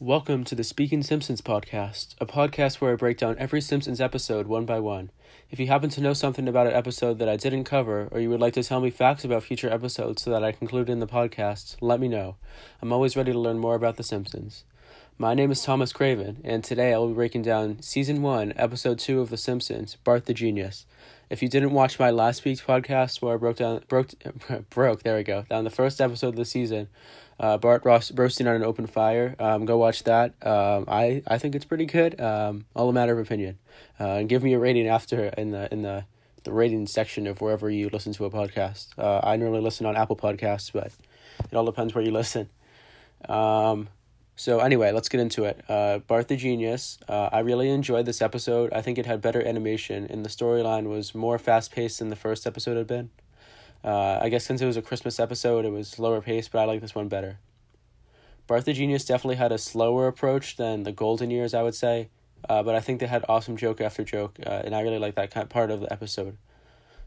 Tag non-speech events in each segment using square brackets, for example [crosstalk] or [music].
Welcome to the Speaking Simpsons podcast, a podcast where I break down every Simpsons episode one by one. If you happen to know something about an episode that I didn't cover, or you would like to tell me facts about future episodes so that I can include in the podcast, let me know. I'm always ready to learn more about The Simpsons. My name is Thomas Craven, and today I will be breaking down Season 1, Episode 2 of The Simpsons, Bart the Genius. If you didn't watch my last week's podcast where I broke down, broke, [laughs] broke, there we go, down the first episode of the season, uh, Bart Ross roasting on an open fire. Um, go watch that. Um, I I think it's pretty good. Um, all a matter of opinion. Uh, and give me a rating after in the in the the rating section of wherever you listen to a podcast. Uh, I normally listen on Apple Podcasts, but it all depends where you [laughs] listen. Um, so anyway, let's get into it. Uh, Bart the Genius. Uh, I really enjoyed this episode. I think it had better animation, and the storyline was more fast paced than the first episode had been. Uh, I guess since it was a Christmas episode, it was slower paced, but I like this one better. Bart the Genius definitely had a slower approach than the Golden Years, I would say, uh, but I think they had awesome joke after joke, uh, and I really like that kind of part of the episode.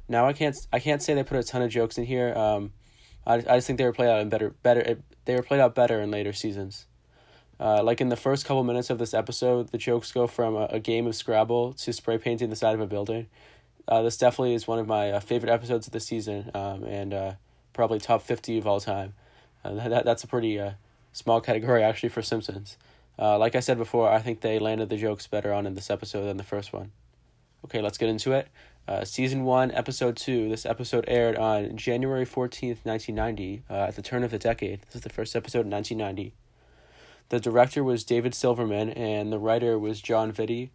Now I can't I can't say they put a ton of jokes in here. Um, I I just think they were played out in better better they were played out better in later seasons. Uh, like in the first couple minutes of this episode, the jokes go from a, a game of Scrabble to spray painting the side of a building, uh, this definitely is one of my uh, favorite episodes of the season, um, and uh, probably top fifty of all time. Uh, that that's a pretty uh, small category actually for Simpsons. Uh, like I said before, I think they landed the jokes better on in this episode than the first one. Okay, let's get into it. Season one, episode two. This episode aired on January fourteenth, nineteen ninety, at the turn of the decade. This is the first episode in nineteen ninety. The director was David Silverman, and the writer was Jon Vitti.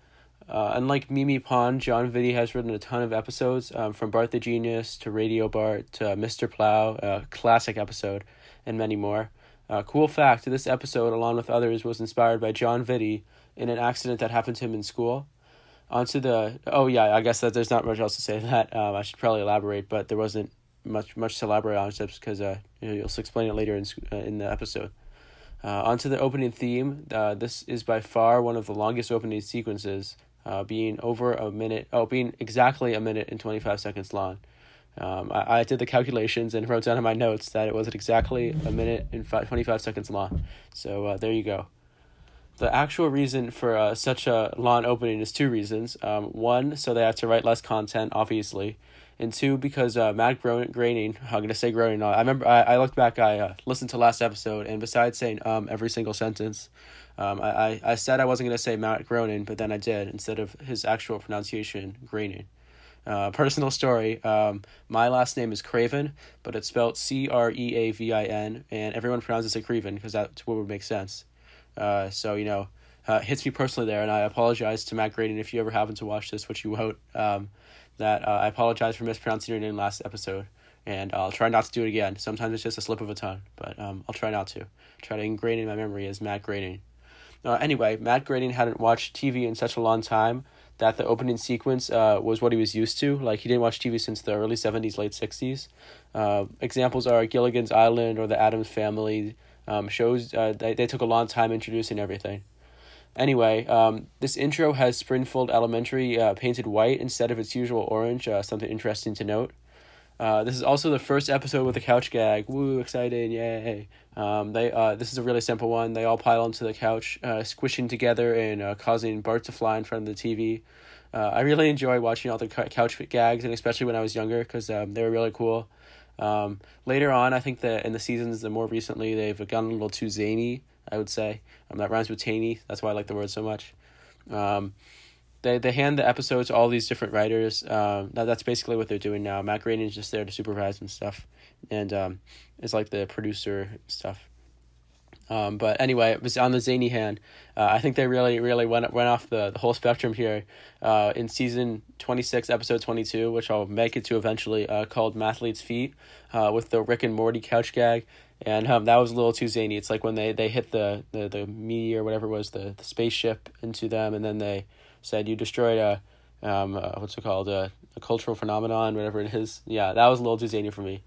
Uh, unlike Mimi Pond, Jon Vitti has written a ton of episodes, um, from Bart the Genius to Radio Bart to Mr. Plow, a classic episode, and many more. Uh, cool fact this episode, along with others, was inspired by Jon Vitti in an accident that happened to him in school. Onto the oh yeah, I guess that there's not much else to say that. Um, I should probably elaborate, but there wasn't much much to elaborate on just because uh, you'll explain it later in uh, in the episode. Uh, onto the opening theme. Uh, this is by far one of the longest opening sequences uh, being over a minute, oh, being exactly a minute and 25 seconds long. Um, I, I did the calculations and wrote down in my notes that it was exactly a minute and five, 25 seconds long. So uh, there you go. The actual reason for uh, such a long opening is two reasons. Um, one, so they have to write less content, obviously. And two, because uh, Matt Groening, I'm going to say Groening, I remember, I, I looked back, I uh, listened to last episode, and besides saying um every single sentence, um, I, I, I said I wasn't going to say Matt Groening, but then I did instead of his actual pronunciation, Groening. Uh, personal story. Um, my last name is Craven, but it's spelled C R E A V I N, and everyone pronounces it Craven because that's what would make sense. Uh, so you know, uh, hits me personally there, and I apologize to Matt Groening if you ever happen to watch this, which you won't. Um, that uh, I apologize for mispronouncing your name last episode, and I'll try not to do it again. Sometimes it's just a slip of a tongue, but um, I'll try not to. Try to ingrain in my memory as Matt Groening. Uh, anyway, Matt Groening hadn't watched TV in such a long time that the opening sequence uh, was what he was used to. Like, he didn't watch TV since the early 70s, late 60s. Uh, examples are Gilligan's Island or The Addams Family um, shows. Uh, they, they took a long time introducing everything. Anyway, um, this intro has Springfield Elementary uh, painted white instead of its usual orange, uh, something interesting to note. Uh, this is also the first episode with a couch gag. Woo, exciting, yay. Um, they uh, this is a really simple one. They all pile onto the couch, uh, squishing together and uh, causing Bart to fly in front of the TV. Uh, I really enjoy watching all the couch gags, and especially when I was younger, because um, they were really cool. Um, later on, I think that in the seasons, the more recently, they've gotten a little too zany. I would say um, that rhymes with taney. That's why I like the word so much. Um, they they hand the episodes to all these different writers. Um, that, that's basically what they're doing now. Matt is just there to supervise and stuff, and um, is like the producer stuff. Um, but anyway, it was on the zany hand. Uh, I think they really, really went went off the, the whole spectrum here. Uh, in season twenty six, episode twenty two, which I'll make it to eventually, uh, called Mathlete's Feet, uh, with the Rick and Morty couch gag, and um, that was a little too zany. It's like when they, they hit the, the, the meteor, whatever it was, the, the spaceship into them, and then they said you destroyed a um what's it called a, a cultural phenomenon whatever it is [laughs] yeah that was a little too zany for me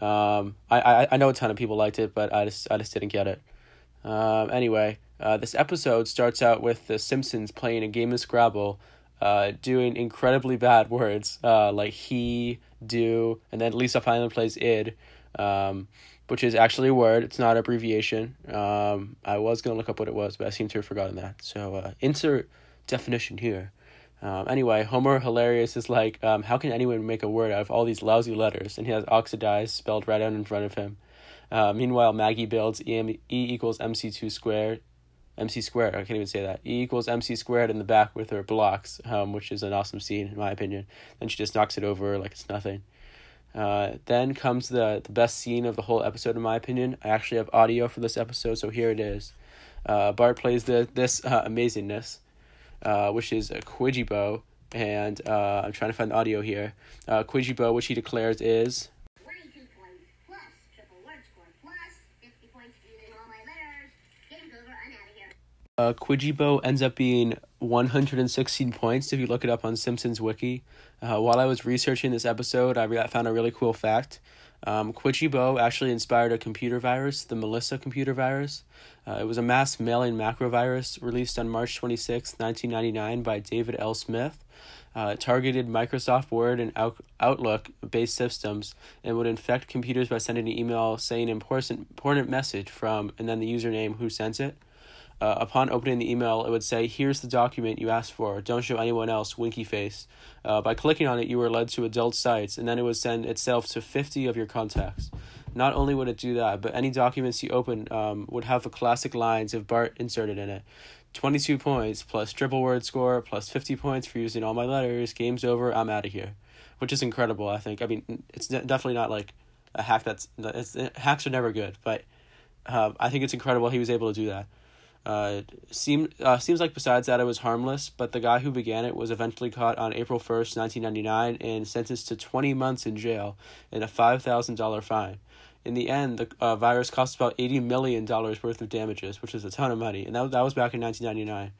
um I, I I know a ton of people liked it but I just I just didn't get it um anyway uh this episode starts out with the Simpsons playing a game of Scrabble uh doing incredibly bad words uh like he do and then Lisa finally plays id um which is actually a word. It's not abbreviation. Um, I was gonna look up what it was, but I seem to have forgotten that. So uh, insert definition here. Um, anyway, Homer hilarious is like, um, how can anyone make a word out of all these lousy letters? And he has oxidized spelled right out in front of him. Uh, meanwhile, Maggie builds e, e equals mc two squared, mc squared. I can't even say that. E equals mc squared in the back with her blocks, um, which is an awesome scene in my opinion. Then she just knocks it over like it's nothing. Uh, then comes the the best scene of the whole episode, in my opinion. I actually have audio for this episode, so here it is. Uh, Bart plays the this uh, amazingness, uh, which is a Kwyjibo, and uh, I'm trying to find the audio here. Uh, Kwyjibo, which he declares is. Uh, Kwyjibo ends up being 116 points if you look it up on Simpsons Wiki. Uh, while I was researching this episode, I re- found a really cool fact. Um, Kwyjibo actually inspired a computer virus, the Melissa computer virus. Uh, it was a mass mailing macro virus released on March 26, 1999 by David L. Smith. Uh, it targeted Microsoft Word and Out- Outlook based systems and would infect computers by sending an email saying an important, important message from and then the username who sent it. Uh, upon opening the email, it would say, Here's the document you asked for. Don't show anyone else, winky face. Uh, by clicking on it, you were led to adult sites, and then it would send itself to 50 of your contacts. Not only would it do that, but any documents you open um, would have the classic lines of Bart inserted in it 22 points, plus triple word score, plus 50 points for using all my letters. Game's over, I'm out of here. Which is incredible, I think. I mean, it's definitely not like a hack that's. It's, hacks are never good, but uh, I think it's incredible he was able to do that. Uh, uh, seems like besides that it was harmless, but the guy who began it was eventually caught on April first, nineteen ninety nine, and sentenced to twenty months in jail and a five thousand dollar fine. In the end, the uh, virus cost about eighty million dollars worth of damages, which is a ton of money, and that that was back in nineteen ninety nine.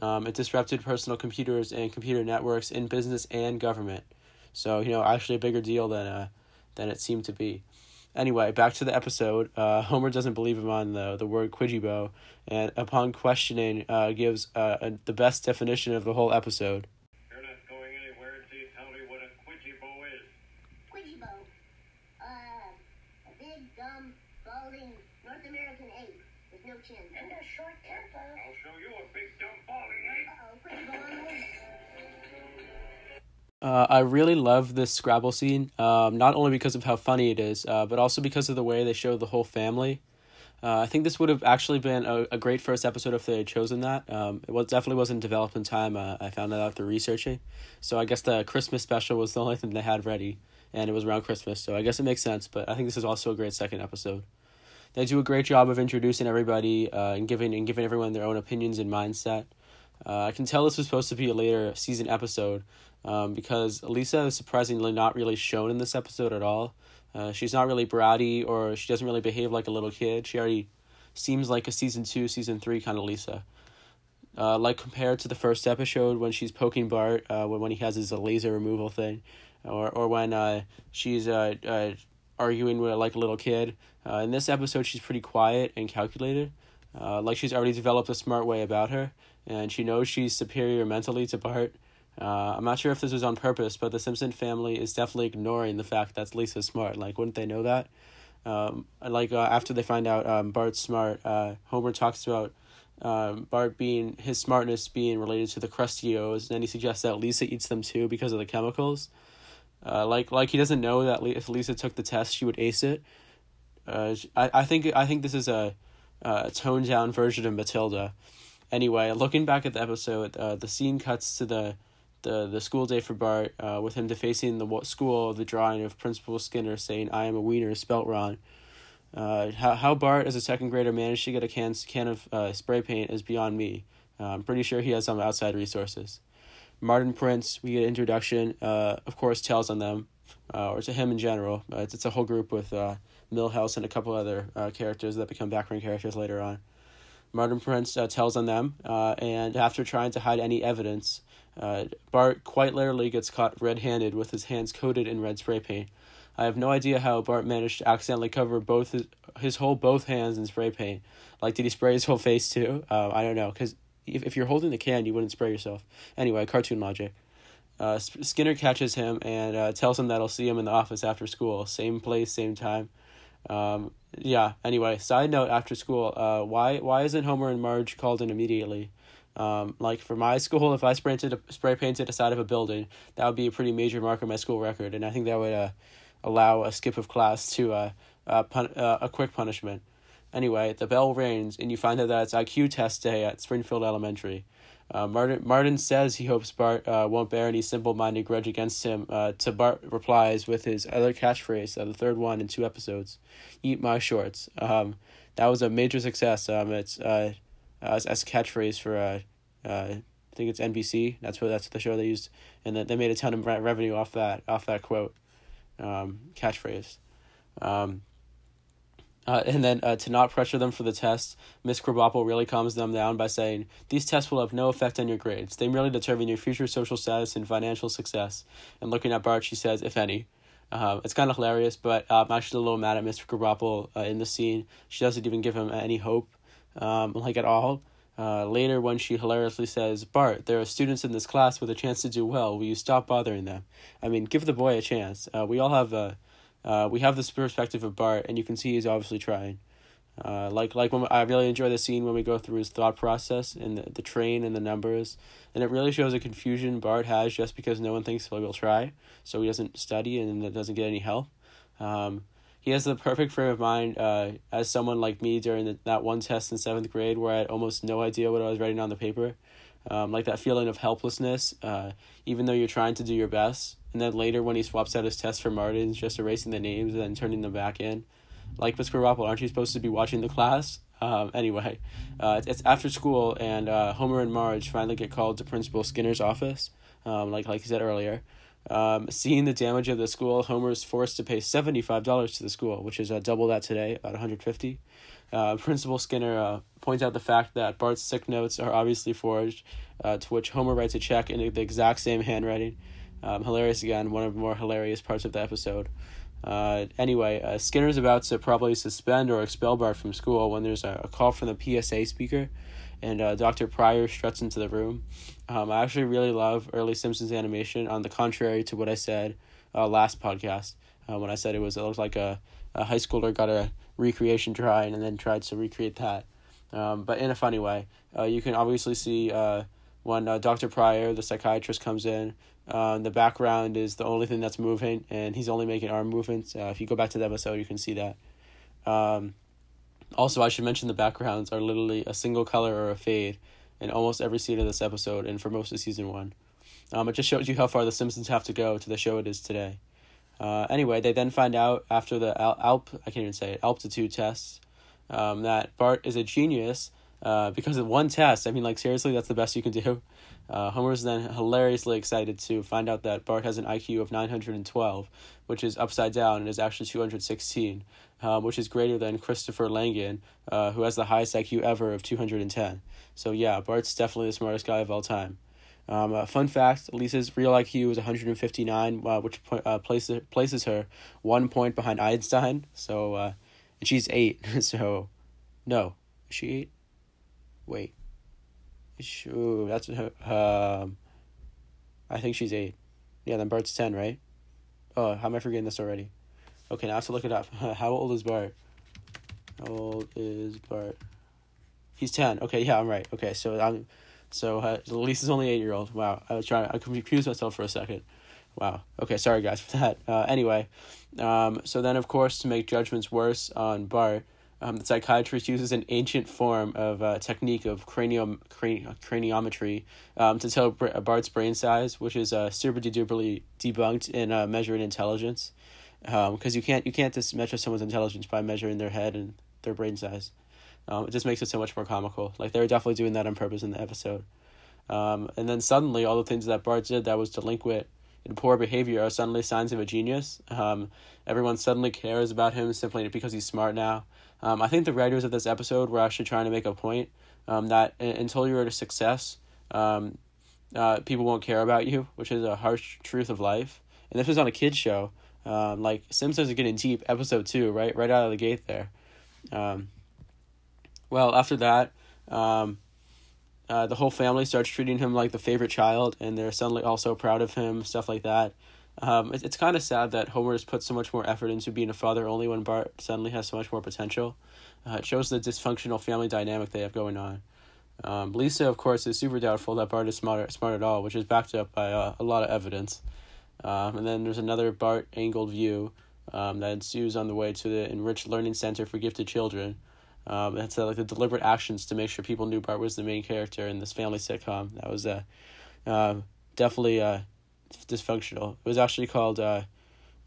Um, it disrupted personal computers and computer networks in business and government. So you know, actually a bigger deal than uh, than it seemed to be. Anyway, back to the episode. Uh, Homer doesn't believe him on the, the word Kwyjibo, and upon questioning, uh, gives uh, a, the best definition of the whole episode. You're not going anywhere until you tell me what a Kwyjibo is. Kwyjibo. Uh, a big, dumb, balding North American ape with no chin. And a short temper. I'll show you a big Uh, I really love this Scrabble scene, um, not only because of how funny it is, uh, but also because of the way they show the whole family. Uh, I think this would have actually been a, a great first episode if they had chosen that. Um, it was, definitely wasn't developed in time. Uh, I found that out through researching. So I guess the Christmas special was the only thing they had ready, and it was around Christmas. So I guess it makes sense. But I think this is also a great second episode. They do a great job of introducing everybody uh, and giving and giving everyone their own opinions and mindset. Uh, I can tell this was supposed to be a later season episode, um, because Lisa is surprisingly not really shown in this episode at all. Uh, she's not really bratty or she doesn't really behave like a little kid. She already seems like a season two, season three kind of Lisa. Uh, like compared to the first episode when she's poking Bart, uh, when, when he has his laser removal thing, or or when uh, she's uh, uh, arguing with like a little kid. Uh, in this episode, she's pretty quiet and calculated. Uh, like she's already developed a smart way about her, and she knows she's superior mentally to Bart. Uh, I'm not sure if this was on purpose, but the Simpson family is definitely ignoring the fact that Lisa's smart. Like, wouldn't they know that? Um, like uh, after they find out um, Bart's smart, uh, Homer talks about um, Bart being his smartness being related to the Krusty-O's, and then he suggests that Lisa eats them too because of the chemicals. Uh, like like he doesn't know that if Lisa took the test, she would ace it. Uh, I I think I think this is a, a toned down version of Matilda. Anyway, looking back at the episode, uh, the scene cuts to the the the school day for Bart, uh, with him defacing the school the drawing of Principal Skinner saying "I am a wiener" spelt wrong. Uh, how how Bart as a second grader managed to get a can can of uh, spray paint is beyond me. Uh, I'm pretty sure he has some outside resources. Martin Prince, we get introduction. Uh, of course, tells on them, uh, or to him in general. Uh, it's it's a whole group with uh, Milhouse and a couple other uh, characters that become background characters later on. Martin Prince uh, tells on them, uh, and after trying to hide any evidence, uh, Bart quite literally gets caught red handed with his hands coated in red spray paint. I have no idea how Bart managed to accidentally cover both his, his whole both hands in spray paint. Like, did he spray his whole face too? Uh, I don't know, because if, if you're holding the can, you wouldn't spray yourself. Anyway, cartoon logic. Uh, Skinner catches him and uh, tells him that he'll see him in the office after school. Same place, same time. Um, yeah. Anyway, side note after school, uh, why why isn't Homer and Marge called in immediately? Um, like for my school, if I spray painted a, spray painted a side of a building, that would be a pretty major mark on my school record, and I think that would uh, allow a skip of class to uh, uh, pun- uh, a quick punishment. Anyway, the bell rings, and you find out that it's IQ test day at Springfield Elementary. Uh, Martin Martin says he hopes Bart uh, won't bear any simple-minded grudge against him. Uh, to Bart replies with his other catchphrase, uh, the third one in two episodes, "Eat my shorts." Um, that was a major success. Um, it's uh, as as a catchphrase for uh, uh, I think it's NBC. That's what that's the show they used, and that they made a ton of revenue off that off that quote, um, catchphrase. Um, uh, and then uh, to not pressure them for the test, Miss Krabappel really calms them down by saying, These tests will have no effect on your grades. They merely determine your future social status and financial success. And looking at Bart, she says, If any. Uh, it's kind of hilarious, but uh, I'm actually a little mad at Mr. Krabappel uh, in the scene. She doesn't even give him any hope, um, like at all. Uh, later, when she hilariously says, Bart, there are students in this class with a chance to do well. Will you stop bothering them? I mean, give the boy a chance. Uh, we all have a uh, we have this perspective of Bart, and you can see he's obviously trying. Uh, like like when I really enjoy the scene when we go through his thought process and the, the train and the numbers, and it really shows a confusion Bart has just because no one thinks he will try, so he doesn't study and doesn't get any help. Um, he has the perfect frame of mind uh, as someone like me during the, that one test in seventh grade where I had almost no idea what I was writing on the paper. Um, like that feeling of helplessness, uh, even though you're trying to do your best. And then later, when he swaps out his test for Martin's, just erasing the names and then turning them back in. Like Mr. Krabappel, aren't you supposed to be watching the class? Um, anyway, uh, it's, after school, and uh, Homer and Marge finally get called to Principal Skinner's office, um, like like you said earlier. Um, seeing the damage of the school, Homer is forced to pay seventy five dollars to the school, which is uh, double that today, about one hundred fifty. Uh, [laughs] Principal Skinner uh, points out the fact that Bart's sick notes are obviously forged, uh, to which Homer writes a check in the exact same handwriting. Um, hilarious again, one of the more hilarious parts of the episode. Uh, anyway, uh, Skinner's about to probably suspend or expel Bart from school when there's a, a call from the PSA speaker, and uh, Dr. Pryor struts into the room. Um, I actually really love early Simpsons animation, on the contrary to what I said uh, last podcast uh, when I said it was it looked like a, a high schooler got a recreation drawing and then tried to recreate that, um, but in a funny way. Uh, you can obviously see uh, when uh, Dr. Pryor, the psychiatrist, comes in. Uh, the background is the only thing that's moving, and he's only making arm movements. Uh, if you go back to the episode, you can see that. Um, also, I should mention the backgrounds are literally a single color or a fade in almost every scene of this episode, and for most of season one. Um, it just shows you how far The Simpsons have to go to the show it is today. Uh, anyway, they then find out after the al- alp I can't even say it altitude tests um, that Bart is a genius uh, because of one test. I mean, like seriously, that's the best you can do. Uh, Homer's then hilariously excited to find out that Bart has an IQ of nine hundred and twelve, which is upside down and is actually two hundred sixteen, um, which is greater than Christopher Langan, uh, who has the highest IQ ever of two hundred and ten. So yeah, Bart's definitely the smartest guy of all time. Um, uh, fun fact: Lisa's real IQ is one hundred and fifty nine, uh, which uh, places places her one point behind Einstein. So, uh, and she's eight. [laughs] so, no, is she eight? Wait. Ooh, that's um. I think she's eight. Yeah, then Bart's ten, right? Oh, how am I forgetting this already? Okay, now I have to look it up. [laughs] how old is Bart? How old is Bart? He's ten. Okay, yeah, I'm right. Okay, so I'm, so uh, Lisa's only eight year old. Wow, I was trying. I confused myself for a second. Wow. Okay, sorry guys [laughs] for that. Uh, anyway, um, so then of course to make judgments worse on Bart, um, the psychiatrist uses an ancient form of uh, technique of cranium crani- craniometry um, to tell Bart's brain size, which is uh, super duperly debunked in uh, measuring intelligence, because um, you can't you can't just measure someone's intelligence by measuring their head and their brain size. Um, it just makes it so much more comical. Like they were definitely doing that on purpose in the episode. Um, and then suddenly, all the things that Bart did that was delinquent and poor behavior are suddenly signs of a genius. Um, everyone suddenly cares about him simply because he's smart now. Um, I think the writers of this episode were actually trying to make a point um, that until you're at a success, um, uh, people won't care about you, which is a harsh truth of life. And this was on a kids show. Um, like Simpsons are getting deep, episode two, right, right out of the gate there. Um, well, after that, um, uh, the whole family starts treating him like the favorite child, and they're suddenly also proud of him, stuff like that. Um, it's it's kind of sad that Homer has put so much more effort into being a father only when Bart suddenly has so much more potential. Uh, it shows the dysfunctional family dynamic they have going on. Um, Lisa, of course, is super doubtful that Bart is smart, smart at all, which is backed up by uh, a lot of evidence. Um, and then there's another Bart angled view um, that ensues on the way to the Enriched Learning Center for Gifted Children. Um, it's uh, like the deliberate actions to make sure people knew Bart was the main character in this family sitcom. That was uh, uh, definitely uh, dysfunctional. It was actually called uh,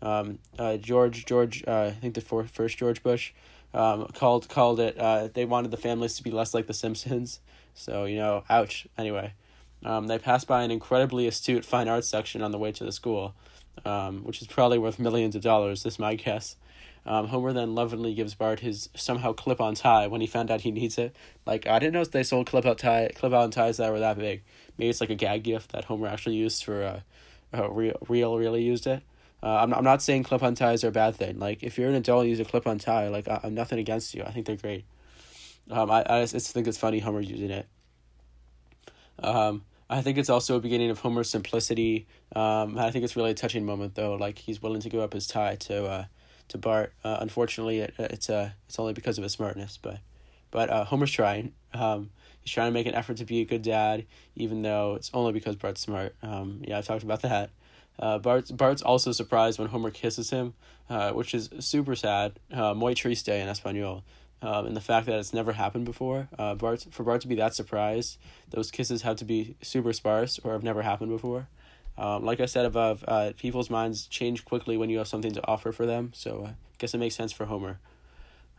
um, uh, George George. Uh, I think the four, first George Bush um, called called it. Uh, they wanted the families to be less like The Simpsons. So you know, ouch. Anyway, um, they passed by an incredibly astute fine arts section on the way to the school, um, which is probably worth millions of dollars. This is my guess. Um, Homer then lovingly gives Bart his somehow clip-on tie when he found out he needs it. Like I didn't know they sold clip-on tie clip-on ties that were that big. Maybe it's like a gag gift that Homer actually used for uh, uh real real really used it. Uh, I'm I'm not saying clip-on ties are a bad thing. Like if you're an adult and use a clip-on tie, like I, am nothing against you. I think they're great. Um, I I just think it's funny Homer using it. Um, I think it's also a beginning of Homer's simplicity. Um, I think it's really a touching moment though. Like he's willing to give up his tie to uh, to Bart. Uh, unfortunately, it, it's uh it's only because of his smartness, but but uh, Homer's trying. Um, he's trying to make an effort to be a good dad, even though it's only because Bart's smart. Um, yeah, I talked about that. Uh, Bart's Bart's also surprised when Homer kisses him, uh, which is super sad. Uh, muy triste in Espanol. Um, and the fact that it's never happened before. Uh, Bart for Bart to be that surprised, those kisses have to be super sparse or have never happened before. Um, like I said above, uh, people's minds change quickly when you have something to offer for them, so uh, I guess it makes sense for Homer.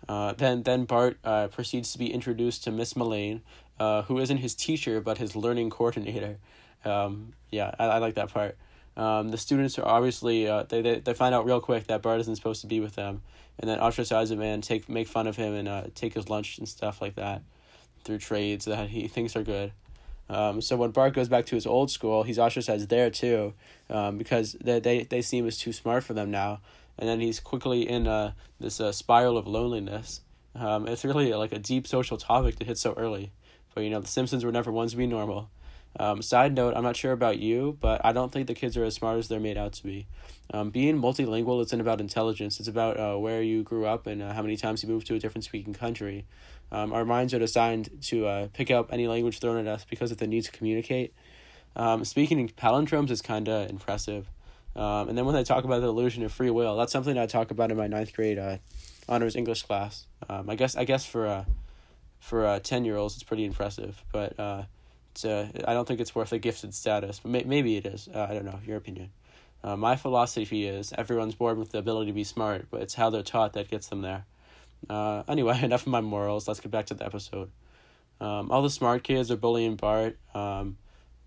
Uh, then then Bart uh, proceeds to be introduced to Miss Mullane, uh, who isn't his teacher but his learning coordinator. Um, yeah, I, I like that part. Um, the students are obviously uh, they, they they find out real quick that Bart isn't supposed to be with them, and then ostracize him and take make fun of him and uh, take his lunch and stuff like that through trades that he [laughs] thinks are good. Um, so when Bart goes back to his old school, he's ostracized there too, um, because they they they seem as too smart for them now, and then he's quickly in uh this uh, spiral of loneliness. Um, it's really like a deep social topic to hit so early, but you know the Simpsons were never ones to be normal. Um, side note, I'm not sure about you, but I don't think the kids are as smart as they're made out to be. Um, being multilingual isn't about intelligence. It's about uh, where you grew up and uh, how many times you moved to a different speaking country. Um, our minds are designed to uh, pick up any language thrown at us because of the need to communicate. Um, speaking in palindromes is kind of impressive. Um, and then when I talk about the illusion of free will, that's something I talk about in my ninth grade uh, honors English class. Um, I guess I guess for uh, for uh, ten year olds it's pretty impressive, but uh, it's uh, I don't think it's worth a gifted status. But may- maybe it is. Uh, I don't know your opinion. Uh, my philosophy is everyone's born with the ability to be smart, but it's how they're taught that gets them there. Uh, anyway, [laughs] enough of my morals. Let's get back to the episode. Um, all the smart kids are bullying Bart. Um,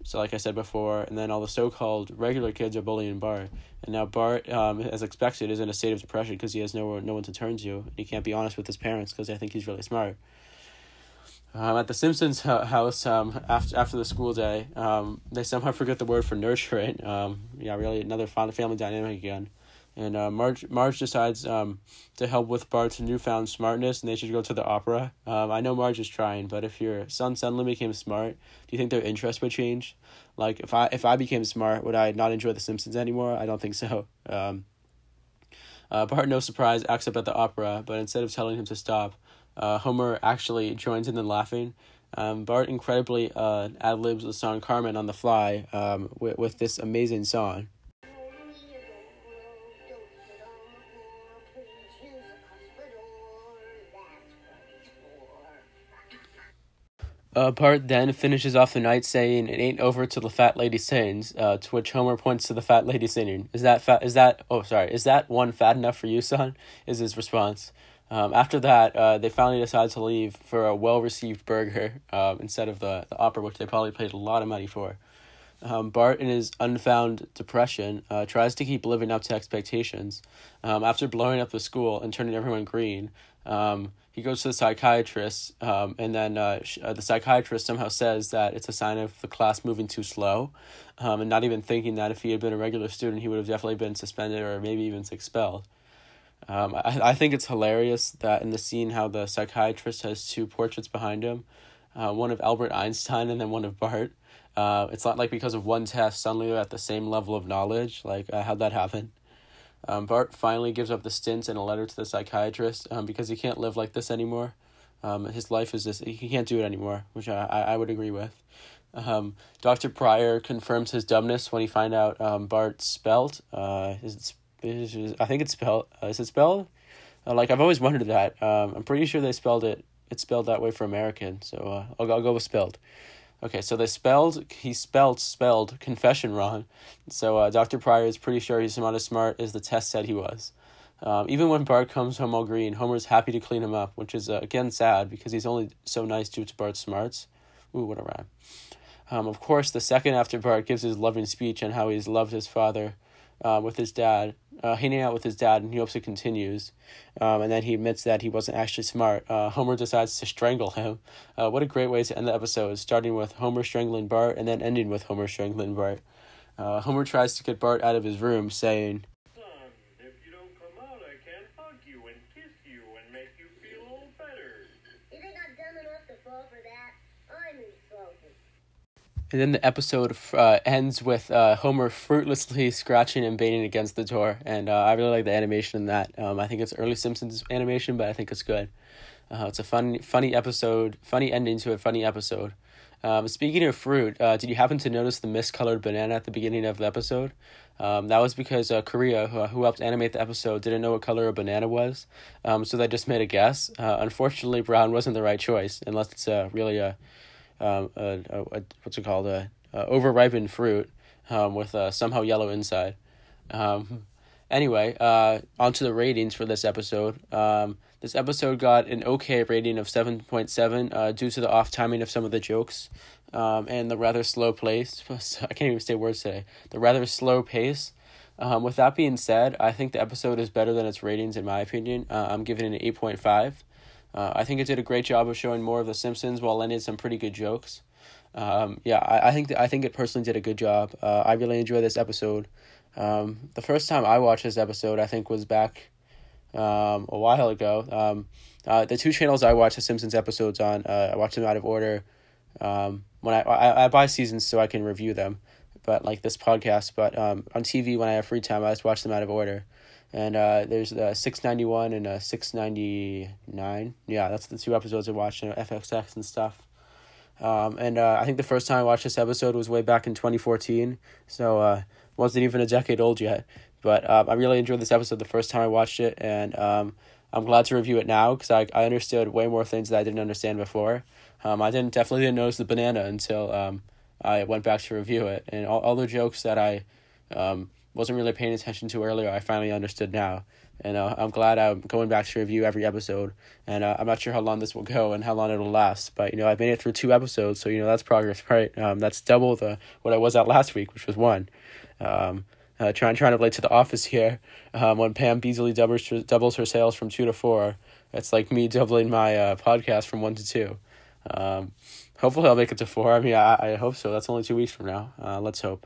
so like I said before, and then all the so-called regular kids are bullying Bart, and now Bart, um, as expected, is in a state of depression because he has no no one to turn to. And He can't be honest with his parents because they think he's really smart. Um, at the Simpsons house, um, after after the school day, um, they somehow [laughs] forget the word for nurturing. Um, yeah, really another family dynamic again. And uh, Marge Marge decides um, to help with Bart's newfound smartness, and they should go to the opera. Um, I know Marge is trying, but if your son suddenly became smart, do you think their interest would change? Like if I if I became smart, would I not enjoy The Simpsons anymore? I don't think so. Um, uh, Bart, no surprise, acts up at the opera, but instead of telling him to stop, uh, Homer actually joins in and laughing. Um, Bart incredibly uh, ad libs the song Carmen on the fly um, with, with this amazing song. Uh, Bart then finishes off the night saying, "It ain't over till the fat lady sings." Uh, to which Homer points to the fat lady singing. Is that fat? Is that? Oh, sorry. Is that one fat enough for you, son? Is his response. Um, after that, uh, they finally decide to leave for a well-received burger um, instead of the, the opera, which they probably paid a lot of money for. Um, Bart, in his unfound depression, uh, tries to keep living up to expectations. Um, after blowing up the school and turning everyone green, um, he goes to the psychiatrist, um, and then uh, sh- uh, the psychiatrist somehow says that it's a sign of the class moving too slow, um, and not even thinking that if he had been a regular student, he would have definitely been suspended or maybe even expelled. Um, I, I think it's hilarious that in the scene how the psychiatrist has two portraits behind him. uh, one of Albert Einstein and then one of Bart. Uh, it's not like because of one test suddenly at the same level of knowledge. Like uh, how'd that happen? Um, Bart finally gives up the stints in a letter to the psychiatrist um, because he can't live like this anymore. Um, his life is just he can't do it anymore, which I, I would agree with. Um, Dr. Pryor confirms his dumbness when he find out um, Bart spelled. Uh, is it, is, I think it's spelled. Uh, is it spelled? Uh, like I've always wondered that. Um, I'm pretty sure they spelled it. It's spelled that way for American, so uh, I'll I'll go with spelled. Okay, so they spelled he spelled spelled confession wrong, so uh, Dr. Pryor is pretty sure he's not as smart as the test said he was. Um, even when Bart comes home all green, Homer's happy to clean him up, which is uh, again sad because he's only so nice due to Bart's smarts. Ooh, what a rhyme! Um, of course, the second after Bart gives his loving speech on how he's loved his father, uh, with his dad, uh, hanging out with his dad, and he hopes it continues. Um, and then he admits that he wasn't actually smart. Uh, Homer decides to strangle him. Uh, what a great way to end the episode, starting with Homer strangling Bart and then ending with Homer strangling Bart. Uh, Homer tries to get Bart out of his room, saying, Son, if you don't come out, I can hug you and kiss you and make you feel a little better. You think I'm dumb enough to fall for that? I'm insulted. And then the episode uh, ends with uh, Homer fruitlessly scratching and banging against the door, and uh, I really like the animation in that. Um, I think it's early Simpsons animation, but I think it's good. Uh, it's a funny, funny episode, funny ending to a funny episode. Um, speaking of fruit, uh, did you happen to notice the miscolored banana at the beginning of the episode? Um, that was because uh, Korea, who, who helped animate the episode, didn't know what color a banana was, um, so they just made a guess. Unfortunately, brown wasn't the right choice, unless it's uh, really a um, a, a, a what's it called a, a overripened fruit um, with uh, somehow yellow inside. Um, anyway, uh, on to the ratings for this episode. Um, this episode got an okay rating of seven point seven uh, due to the off timing of some of the jokes um, and the rather slow pace. [laughs] I can't even say words today. The rather slow pace. Um, with that being said, I think the episode is better than its ratings in my opinion. Uh, I'm giving it an eight point five. Uh, I think it did a great job of showing more of the Simpsons while landing some pretty good jokes. Um, yeah, I, I think I think it personally did a good job. Uh, I really enjoyed this episode. Um, the first time I watched this episode, I think, was back um, a while ago. Um, uh, the two channels I watch the Simpsons episodes on, uh, I watch them out of order. Um, when I, I I buy seasons so I can review them, but like this podcast. But um, on TV when I have free time, I just watch them out of order and uh, there's the 691 and uh, 699 yeah that's the two episodes i watched you know, fxx and stuff. Um, and uh, i think the first time i watched this episode was way back in 2014 so uh, wasn't even a decade old yet. But um, i really enjoyed this episode the first time i watched it. And um, i'm glad to review it now because I, I understood way more things that i didn't understand before. Um, i didn't definitely didn't notice the banana until um, i went back to review it. And all, all the jokes that i um, wasn't really paying attention to earlier, I finally understood now. And uh, I'm glad I'm going back to review every episode. And uh, I'm not sure how long this will go and how long it'll last. But, you know, I've made it through two episodes, so, you know, that's progress, right? Um, that's double the what I was at last week, which was one. Um, uh, trying, trying to relate to The Office here. Um, when Pam Beesly doubles, doubles her sales from two to four, it's like me doubling my uh, podcast from one to two. Um, hopefully I'll make it to four. I mean, I, I hope so. That's only two weeks from now. Uh, let's hope.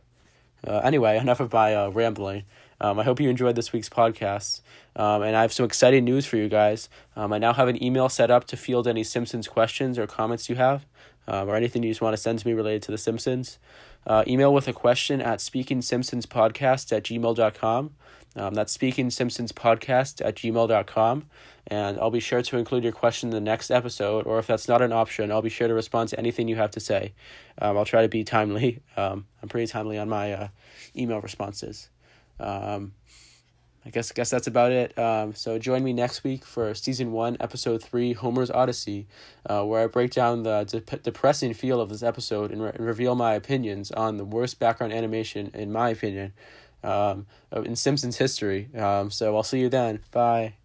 Uh, anyway, enough of my uh, rambling. Um, I hope you enjoyed this week's podcast. Um, and I have some exciting news for you guys. Um, I now have an email set up to field any Simpsons questions or comments you have, um, or anything you just want to send to me related to The Simpsons. Uh, email with a question at speakingsimpsonspodcast at gmail.com. Um, that's speakingsimpsonspodcast at gmail.com. And I'll be sure to include your question in the next episode, or if that's not an option, I'll be sure to respond to anything you have to say. Um, I'll try to be timely. [laughs] Um, I'm pretty timely on my uh, email responses. Um, I guess guess that's about it. Um, so join me next week for season one, episode three, Homer's Odyssey, uh, where I break down the de- depressing feel of this episode and, re- and reveal my opinions on the worst background animation, in my opinion, um, in Simpsons history. Um, so I'll see you then. Bye.